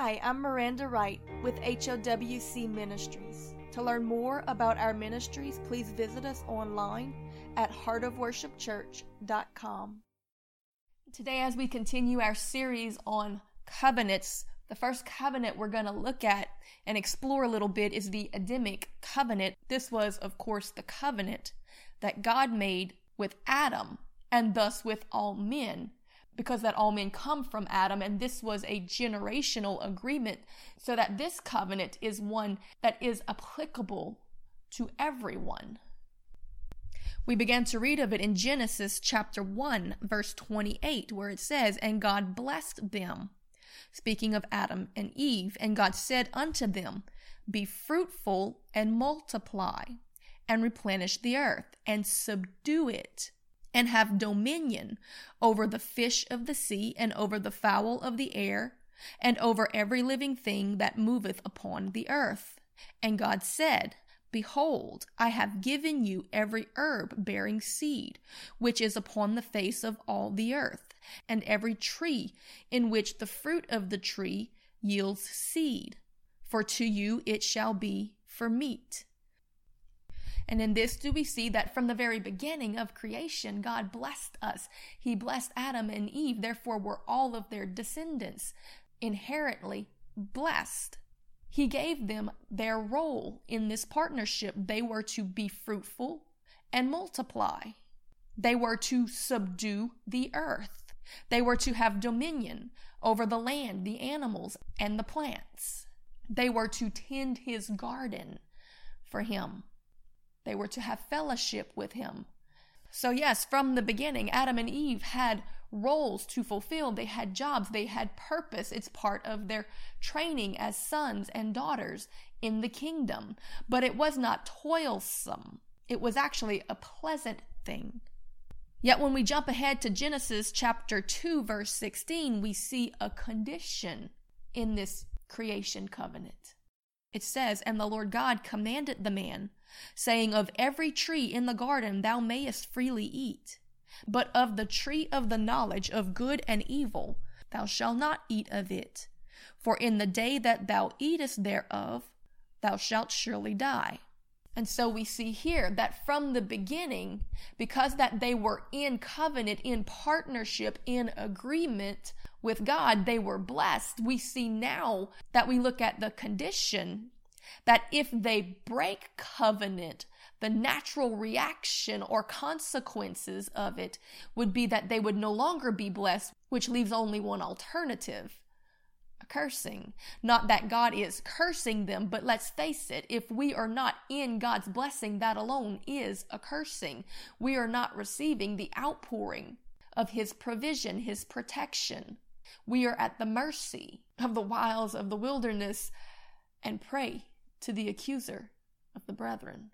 Hi, I'm Miranda Wright with HOWC Ministries. To learn more about our ministries, please visit us online at heartofworshipchurch.com. Today, as we continue our series on covenants, the first covenant we're going to look at and explore a little bit is the Adamic covenant. This was, of course, the covenant that God made with Adam and thus with all men because that all men come from Adam, and this was a generational agreement, so that this covenant is one that is applicable to everyone. We began to read of it in Genesis chapter 1, verse 28, where it says, And God blessed them, speaking of Adam and Eve, and God said unto them, Be fruitful and multiply, and replenish the earth, and subdue it and have dominion over the fish of the sea, and over the fowl of the air, and over every living thing that moveth upon the earth. And God said, Behold, I have given you every herb bearing seed, which is upon the face of all the earth, and every tree in which the fruit of the tree yields seed. For to you it shall be for meat. And in this do we see that from the very beginning of creation, God blessed us. He blessed Adam and Eve. Therefore, were all of their descendants inherently blessed. He gave them their role in this partnership. They were to be fruitful and multiply. They were to subdue the earth. They were to have dominion over the land, the animals, and the plants. They were to tend his garden for him. They were to have fellowship with him. So, yes, from the beginning, Adam and Eve had roles to fulfill. They had jobs. They had purpose. It's part of their training as sons and daughters in the kingdom. But it was not toilsome, it was actually a pleasant thing. Yet when we jump ahead to Genesis chapter 2, verse 16, we see a condition in this creation covenant. It says, And the Lord God commanded the man, saying, Of every tree in the garden thou mayest freely eat, but of the tree of the knowledge of good and evil thou shalt not eat of it. For in the day that thou eatest thereof, thou shalt surely die. And so we see here that from the beginning, because that they were in covenant, in partnership, in agreement with God, they were blessed. We see now that we look at the condition that if they break covenant, the natural reaction or consequences of it would be that they would no longer be blessed, which leaves only one alternative a cursing. Not that God is cursing them, but let's face it, if we are not in God's blessing, that alone is a cursing. We are not receiving the outpouring of His provision, His protection. We are at the mercy of the wiles of the wilderness and prey to the accuser of the brethren.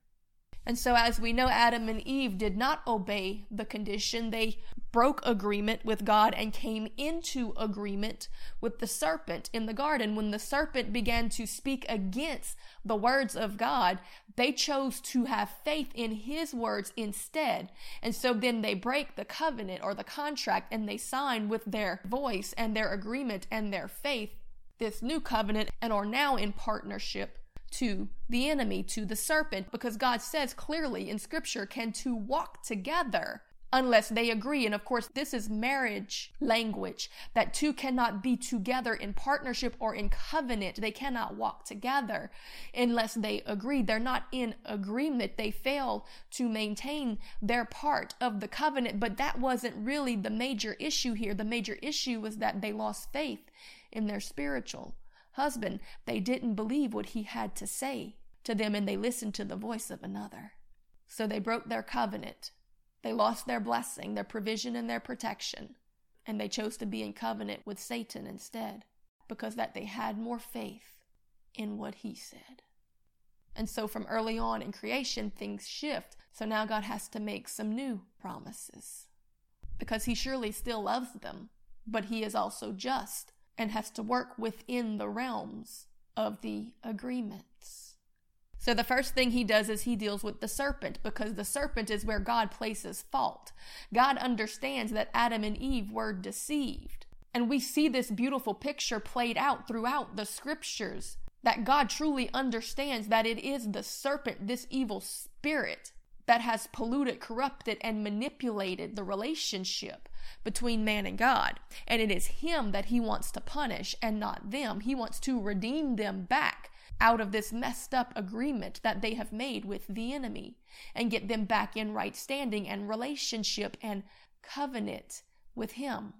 And so, as we know, Adam and Eve did not obey the condition. They broke agreement with God and came into agreement with the serpent in the garden. When the serpent began to speak against the words of God, they chose to have faith in his words instead. And so then they break the covenant or the contract and they sign with their voice and their agreement and their faith this new covenant and are now in partnership to the enemy, to the serpent, because God says clearly in scripture, can two walk together unless they agree. And of course, this is marriage language that two cannot be together in partnership or in covenant. They cannot walk together unless they agree. They're not in agreement. They fail to maintain their part of the covenant. But that wasn't really the major issue here. The major issue was that they lost faith in their spiritual husband. They didn't believe what he had to say to them and they listened to the voice of another. So they broke their covenant. They lost their blessing, their provision, and their protection. And they chose to be in covenant with Satan instead because that they had more faith in what he said. And so from early on in creation, things shift. So now God has to make some new promises because he surely still loves them, but he is also just and has to work within the realms of the agreements. So the first thing he does is he deals with the serpent because the serpent is where God places fault. God understands that Adam and Eve were deceived. And we see this beautiful picture played out throughout the scriptures that God truly understands that it is the serpent, this evil spirit, that has polluted, corrupted, and manipulated the relationship between man and God. And it is him that he wants to punish and not them. He wants to redeem them back out of this messed up agreement that they have made with the enemy and get them back in right standing and relationship and covenant with him.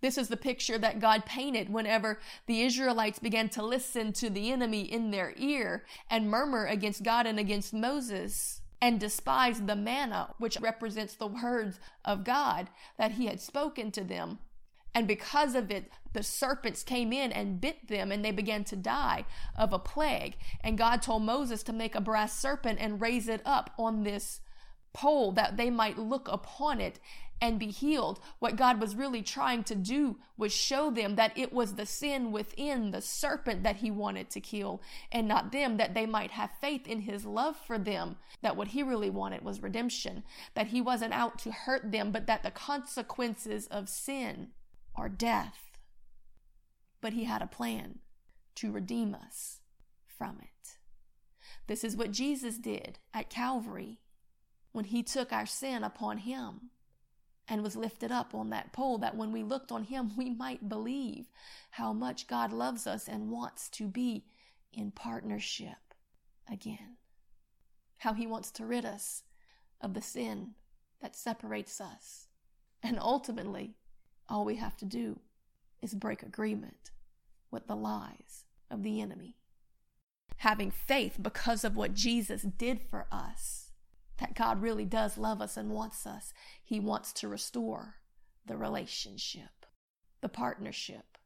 This is the picture that God painted whenever the Israelites began to listen to the enemy in their ear and murmur against God and against Moses and despised the manna, which represents the words of God that he had spoken to them. And because of it, the serpents came in and bit them, and they began to die of a plague. And God told Moses to make a brass serpent and raise it up on this pole that they might look upon it and be healed. What God was really trying to do was show them that it was the sin within the serpent that he wanted to kill and not them, that they might have faith in his love for them, that what he really wanted was redemption, that he wasn't out to hurt them, but that the consequences of sin are death. But he had a plan to redeem us from it. This is what Jesus did at Calvary when he took our sin upon him and was lifted up on that pole that when we looked on him, we might believe how much God loves us and wants to be in partnership again. How he wants to rid us of the sin that separates us. And ultimately, all we have to do is break agreement with the lies of the enemy. Having faith because of what Jesus did for us that God really does love us and wants us. He wants to restore the relationship, the partnership.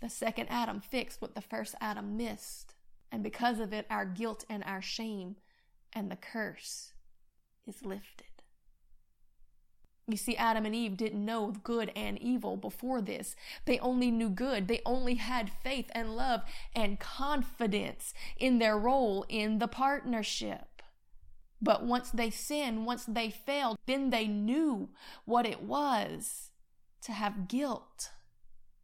The second Adam fixed what the first Adam missed. And because of it, our guilt and our shame and the curse is lifted. You see, Adam and Eve didn't know good and evil before this. They only knew good. They only had faith and love and confidence in their role in the partnership. But once they sinned, once they failed, then they knew what it was to have guilt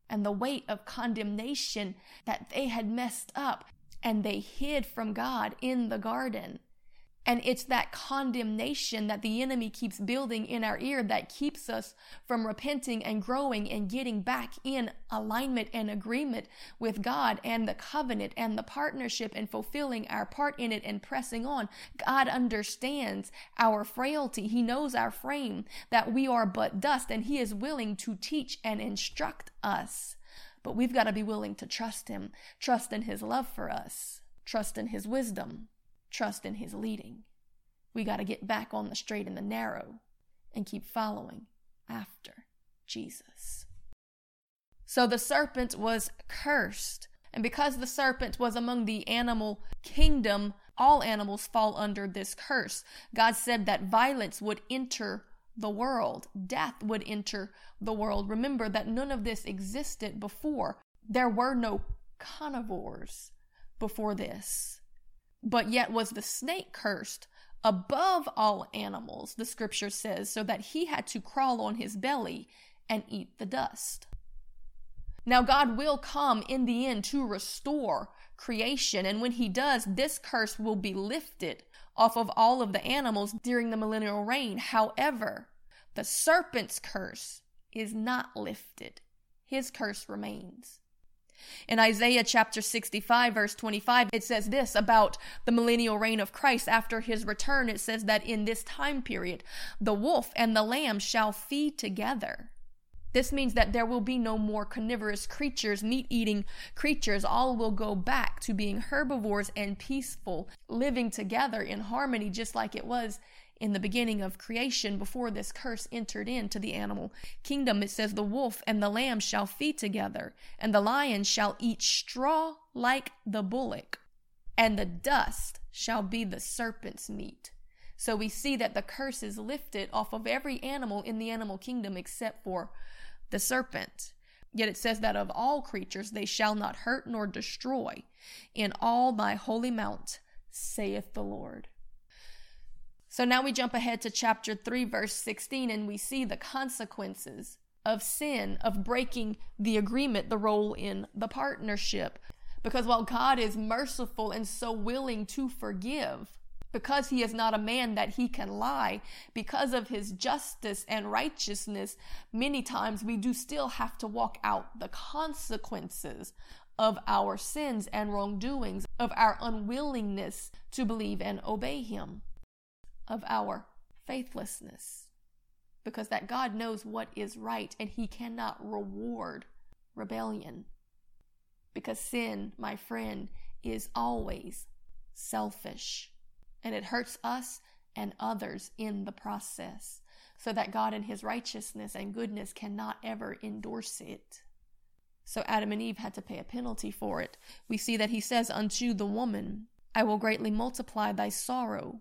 and the weight of condemnation that they had messed up. And they hid from God in the garden. And it's that condemnation that the enemy keeps building in our ear that keeps us from repenting and growing and getting back in alignment and agreement with God and the covenant and the partnership and fulfilling our part in it and pressing on. God understands our frailty. He knows our frame, that we are but dust, and He is willing to teach and instruct us. But we've got to be willing to trust Him, trust in His love for us, trust in His wisdom trust in his leading. We got to get back on the straight and the narrow and keep following after Jesus. So the serpent was cursed. And because the serpent was among the animal kingdom, all animals fall under this curse. God said that violence would enter the world, death would enter the world. Remember that none of this existed before. There were no carnivores before this. But yet was the snake cursed above all animals, the scripture says, so that he had to crawl on his belly and eat the dust. Now, God will come in the end to restore creation, and when he does, this curse will be lifted off of all of the animals during the millennial reign. However, the serpent's curse is not lifted, his curse remains. In Isaiah chapter 65, verse 25, it says this about the millennial reign of Christ after his return. It says that in this time period, the wolf and the lamb shall feed together. This means that there will be no more carnivorous creatures, meat eating creatures. All will go back to being herbivores and peaceful, living together in harmony, just like it was in the beginning of creation before this curse entered into the animal kingdom. It says, The wolf and the lamb shall feed together, and the lion shall eat straw like the bullock, and the dust shall be the serpent's meat. So we see that the curse is lifted off of every animal in the animal kingdom except for the serpent. Yet it says that of all creatures they shall not hurt nor destroy in all my holy mount, saith the Lord. So now we jump ahead to chapter 3, verse 16, and we see the consequences of sin, of breaking the agreement, the role in the partnership. Because while God is merciful and so willing to forgive, because he is not a man that he can lie, because of his justice and righteousness, many times we do still have to walk out the consequences of our sins and wrongdoings, of our unwillingness to believe and obey him, of our faithlessness. Because that God knows what is right and he cannot reward rebellion. Because sin, my friend, is always selfish and it hurts us and others in the process, so that God in his righteousness and goodness cannot ever endorse it. So Adam and Eve had to pay a penalty for it. We see that he says unto the woman, I will greatly multiply thy sorrow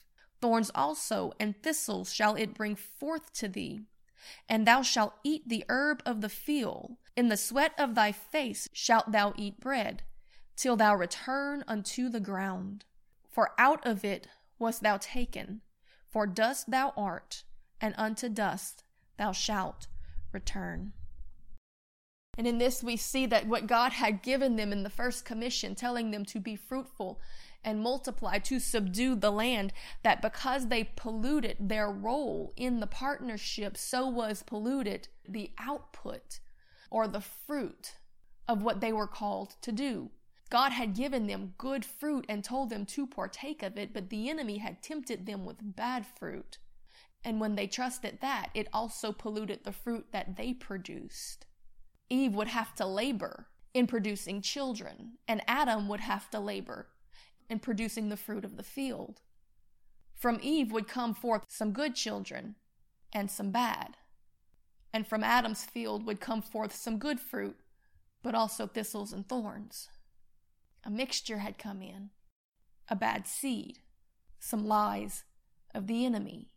Thorns also and thistles shall it bring forth to thee, and thou shalt eat the herb of the field. In the sweat of thy face shalt thou eat bread, till thou return unto the ground. For out of it wast thou taken, for dust thou art, and unto dust thou shalt return. And in this, we see that what God had given them in the first commission, telling them to be fruitful and multiply, to subdue the land, that because they polluted their role in the partnership, so was polluted the output or the fruit of what they were called to do. God had given them good fruit and told them to partake of it, but the enemy had tempted them with bad fruit. And when they trusted that, it also polluted the fruit that they produced. Eve would have to labor in producing children, and Adam would have to labor in producing the fruit of the field. From Eve would come forth some good children and some bad. And from Adam's field would come forth some good fruit, but also thistles and thorns. A mixture had come in, a bad seed, some lies of the enemy.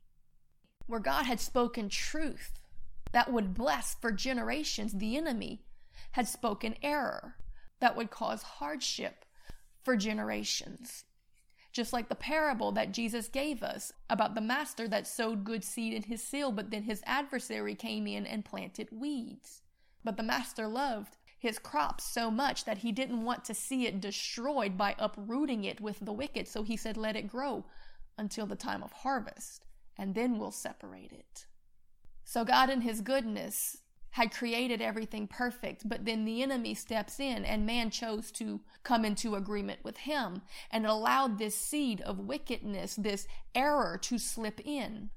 Where God had spoken truth that would bless for generations, the enemy had spoken error that would cause hardship for generations. Just like the parable that Jesus gave us about the master that sowed good seed in his field, but then his adversary came in and planted weeds. But the master loved his crops so much that he didn't want to see it destroyed by uprooting it with the wicked. So he said, Let it grow until the time of harvest, and then we'll separate it. So God, in his goodness, had created everything perfect, but then the enemy steps in and man chose to come into agreement with him and allowed this seed of wickedness, this error to slip in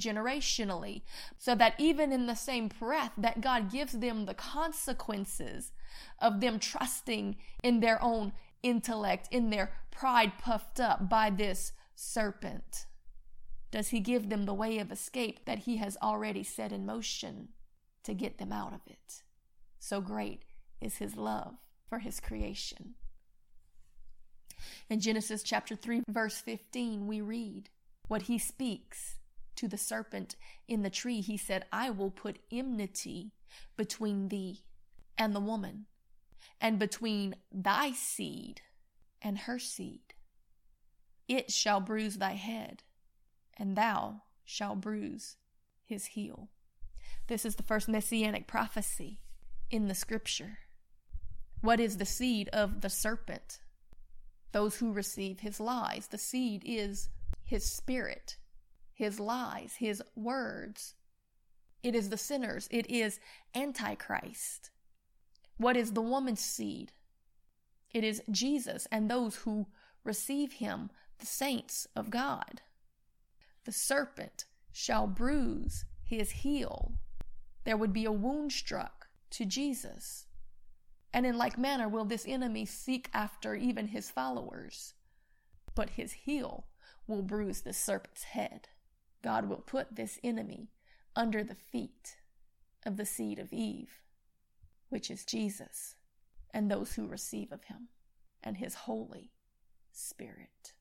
generationally so that even in the same breath that God gives them the consequences of them trusting in their own intellect, in their pride puffed up by this serpent. Does he give them the way of escape that he has already set in motion to get them out of it? So great is his love for his creation. In Genesis chapter 3, verse 15, we read, What he speaks to the serpent in the tree, he said, I will put enmity between thee and the woman, and between thy seed and her seed. It shall bruise thy head, and thou shalt bruise his heel. This is the first messianic prophecy in the scripture. What is the seed of the serpent? Those who receive his lies. The seed is his spirit his lies, his words. It is the sinners, it is Antichrist. What is the woman's seed? It is Jesus and those who receive him, the saints of God. The serpent shall bruise his heel. There would be a wound struck to Jesus. And in like manner will this enemy seek after even his followers. But his heel will bruise the serpent's head. God will put this enemy under the feet of the seed of Eve, which is Jesus. and those who receive of him and his Holy Spirit.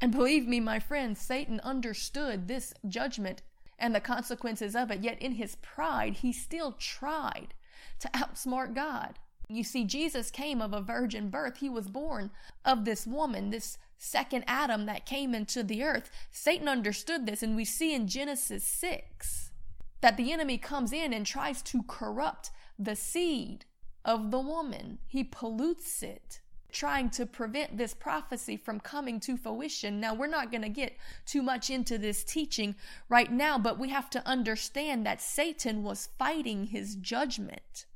And believe me, my friends, Satan understood this judgment and the consequences of it, yet in his pride, he still tried to outsmart God. You see, Jesus came of a virgin birth. He was born of this woman, this second Adam that came into the earth. Satan understood this, and we see in Genesis 6 that the enemy comes in and tries to corrupt the seed of the woman. He pollutes it, trying to prevent this prophecy from coming to fruition. Now, we're not going to get too much into this teaching right now, but we have to understand that Satan was fighting his judgment.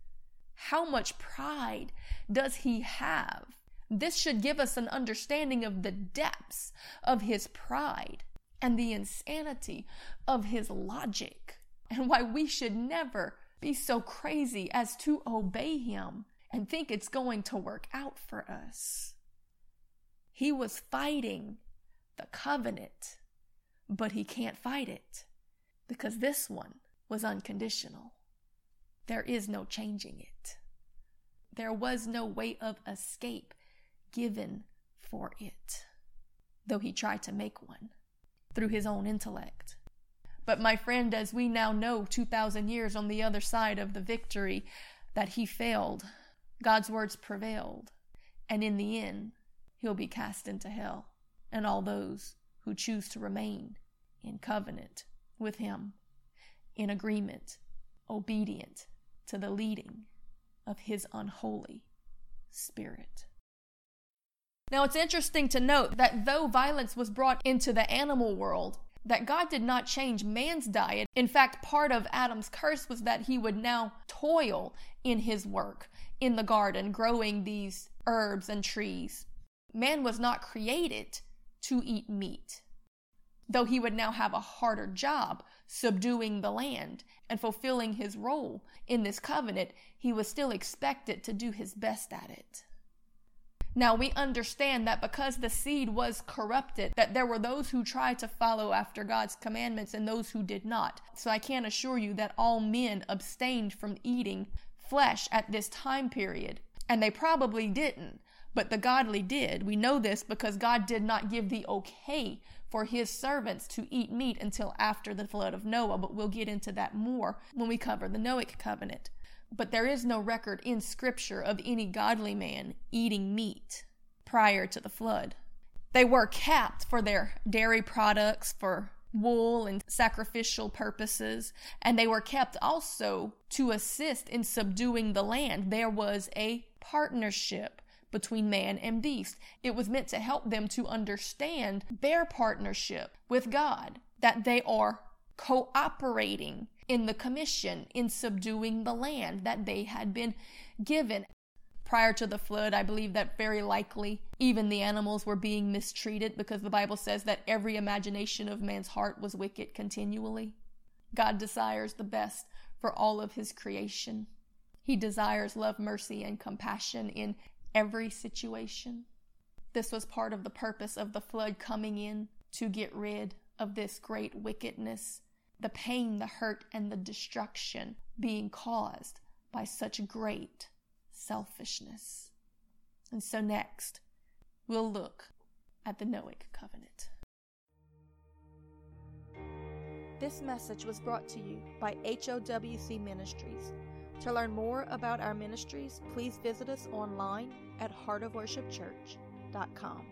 How much pride does he have? This should give us an understanding of the depths of his pride and the insanity of his logic, and why we should never be so crazy as to obey him and think it's going to work out for us. He was fighting the covenant, but he can't fight it because this one was unconditional. There is no changing it. There was no way of escape given for it, though he tried to make one through his own intellect. But, my friend, as we now know, 2,000 years on the other side of the victory, that he failed, God's words prevailed, and in the end, he'll be cast into hell, and all those who choose to remain in covenant with him, in agreement, obedient to the leading of his unholy spirit. Now, it's interesting to note that though violence was brought into the animal world, that God did not change man's diet. In fact, part of Adam's curse was that he would now toil in his work in the garden, growing these herbs and trees. Man was not created to eat meat though he would now have a harder job subduing the land and fulfilling his role in this covenant, he was still expected to do his best at it. Now we understand that because the seed was corrupted, that there were those who tried to follow after God's commandments and those who did not. So I can assure you that all men abstained from eating flesh at this time period. And they probably didn't, but the godly did. We know this because God did not give the okay for his servants to eat meat until after the flood of Noah, but we'll get into that more when we cover the Noahic covenant. But there is no record in Scripture of any godly man eating meat prior to the flood. They were kept for their dairy products, for wool and sacrificial purposes, and they were kept also to assist in subduing the land. There was a partnership between man and beast. It was meant to help them to understand their partnership with God, that they are cooperating in the commission in subduing the land that they had been given. Prior to the flood, I believe that very likely even the animals were being mistreated because the Bible says that every imagination of man's heart was wicked continually. God desires the best for all of his creation. He desires love, mercy, and compassion in every situation. This was part of the purpose of the flood coming in to get rid of this great wickedness, the pain, the hurt, and the destruction being caused by such great selfishness. And so, next, we'll look at the Noahic covenant. This message was brought to you by HOWC Ministries. To learn more about our ministries, please visit us online at heartofworshipchurch.com.